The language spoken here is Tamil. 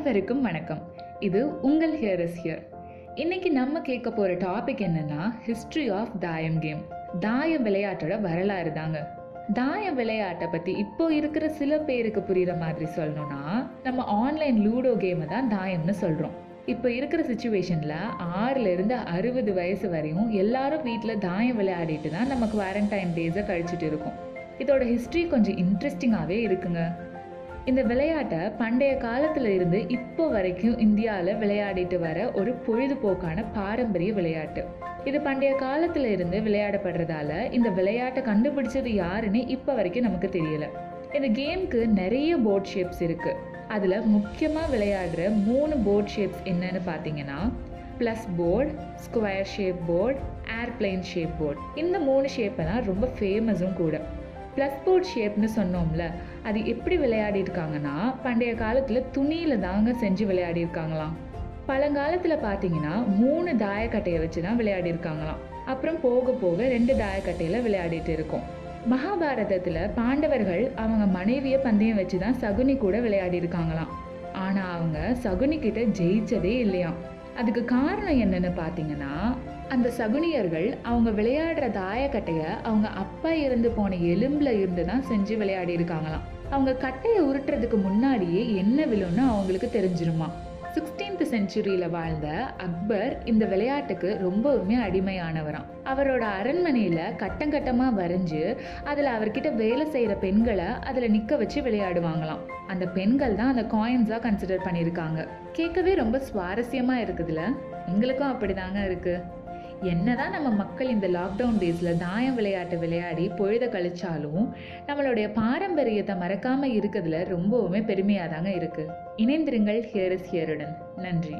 அனைவருக்கும் வணக்கம். இது உங்கள் ஹியர் இஸ் ஹியர் இன்னைக்கு நம்ம கேட்க போற டாபிக் என்னன்னா ஹிஸ்டரி ஆஃப் தாயம் கேம் தாயம் விளையாட்டோட வரலாறு தாங்க. தாயம் விளையாட்டை பத்தி இப்போ இருக்கிற சில பேருக்கு புரியுற மாதிரி சொல்லணும்னா நம்ம ஆன்லைன் லூடோ கேமை தான் தாயம்னு சொல்றோம். இப்போ இருக்கிற சுச்சுவேஷனில் ஆறுலேருந்து அறுபது வயசு வரையும் எல்லாரும் வீட்டில் தாயம் விளையாடிட்டு தான் நம்ம குவாரண்டைன் டேஸை கழிச்சிட்டு இருக்கோம். இதோட ஹிஸ்ட்ரி கொஞ்சம் இன்ட்ரெஸ்டிங்காகவே இருக்குங்க. இந்த விளையாட்டை பண்டைய காலத்துல இருந்து இப்போ வரைக்கும் இந்தியாவில் விளையாடிட்டு வர ஒரு பொழுதுபோக்கான பாரம்பரிய விளையாட்டு. இது பண்டைய காலத்துல இருந்து விளையாடப்படுறதால இந்த விளையாட்டை கண்டுபிடிச்சது யாருன்னு இப்போ வரைக்கும் நமக்கு தெரியல. இந்த கேம்க்கு நிறைய போர்ட் ஷேப்ஸ் இருக்கு. அதுல முக்கியமா விளையாடுற மூணு போர்ட் ஷேப்ஸ் என்னன்னு பார்த்தீங்கன்னா plus board square shape board airplane shape board இந்த மூணு ஷேப்பெல்லாம் ரொம்ப ஃபேமஸும் கூட. ப்ளஸ் போர்ட் ஷேப்னு சொன்னோம்ல அது எப்படி விளையாடிருக்காங்கன்னா பண்டைய காலத்தில் துணியில் தாங்க செஞ்சு விளையாடிருக்காங்களாம் பழங்காலத்தில் பார்த்தீங்கன்னா மூணு தாயக்கட்டையை வச்சு தான் விளையாடிருக்காங்களாம் அப்புறம் போக போக ரெண்டு தாயக்கட்டையில் விளையாடிட்டு இருக்கோம். மகாபாரதத்தில் பாண்டவர்கள் அவங்க மனைவியை பந்தயம் வச்சு தான் சகுனி கூட விளையாடிருக்காங்களாம் ஆனால் அவங்க சகுனி கிட்ட ஜெயிச்சதே இல்லையாம். அதுக்கு காரணம் என்னன்னு பார்த்தீங்கன்னா அந்த சகுனியர்கள் அவங்க விளையாடுற தாயக்கட்டையை அவங்க அப்பா இருந்து போன எலும்பில் இருந்து தான் செஞ்சு விளையாடி இருக்காங்களாம். அவங்க கட்டையை உருட்டுறதுக்கு முன்னாடியே என்ன விழும்னு அவங்களுக்கு தெரிஞ்சிருமா. சிக்ஸ்டீன்த் செஞ்சுரியில் வாழ்ந்த அக்பர் இந்த விளையாட்டுக்கு ரொம்பவுமே அடிமையானவராம். அவரோட அரண்மனையில் கட்டங்கட்டமாக வரைஞ்சு அதில் அவர்கிட்ட வேலை செய்கிற பெண்களை அதில் நிற்க வச்சு விளையாடுவாங்களாம். அந்த பெண்கள் தான் அந்த காயின்ஸாக கன்சிடர் பண்ணியிருக்காங்க. கேட்கவே ரொம்ப சுவாரஸ்யமாக இருக்குதுல்ல எங்களுக்கும் அப்படிதாங்க இருக்குது என்னதான் நம்ம மக்கள் இந்த லாக்டவுன் டேஸில் தாயம் விளையாட்டு விளையாடி பொழுத கழிச்சாலும் நம்மளுடைய பாரம்பரியத்தை மறக்காமல் இருக்கிறதுல ரொம்பவுமே பெருமையாக தாங்க இருக்குது இணைந்திருங்கள் ஹியர் இஸ் ஹியருடன் நன்றி.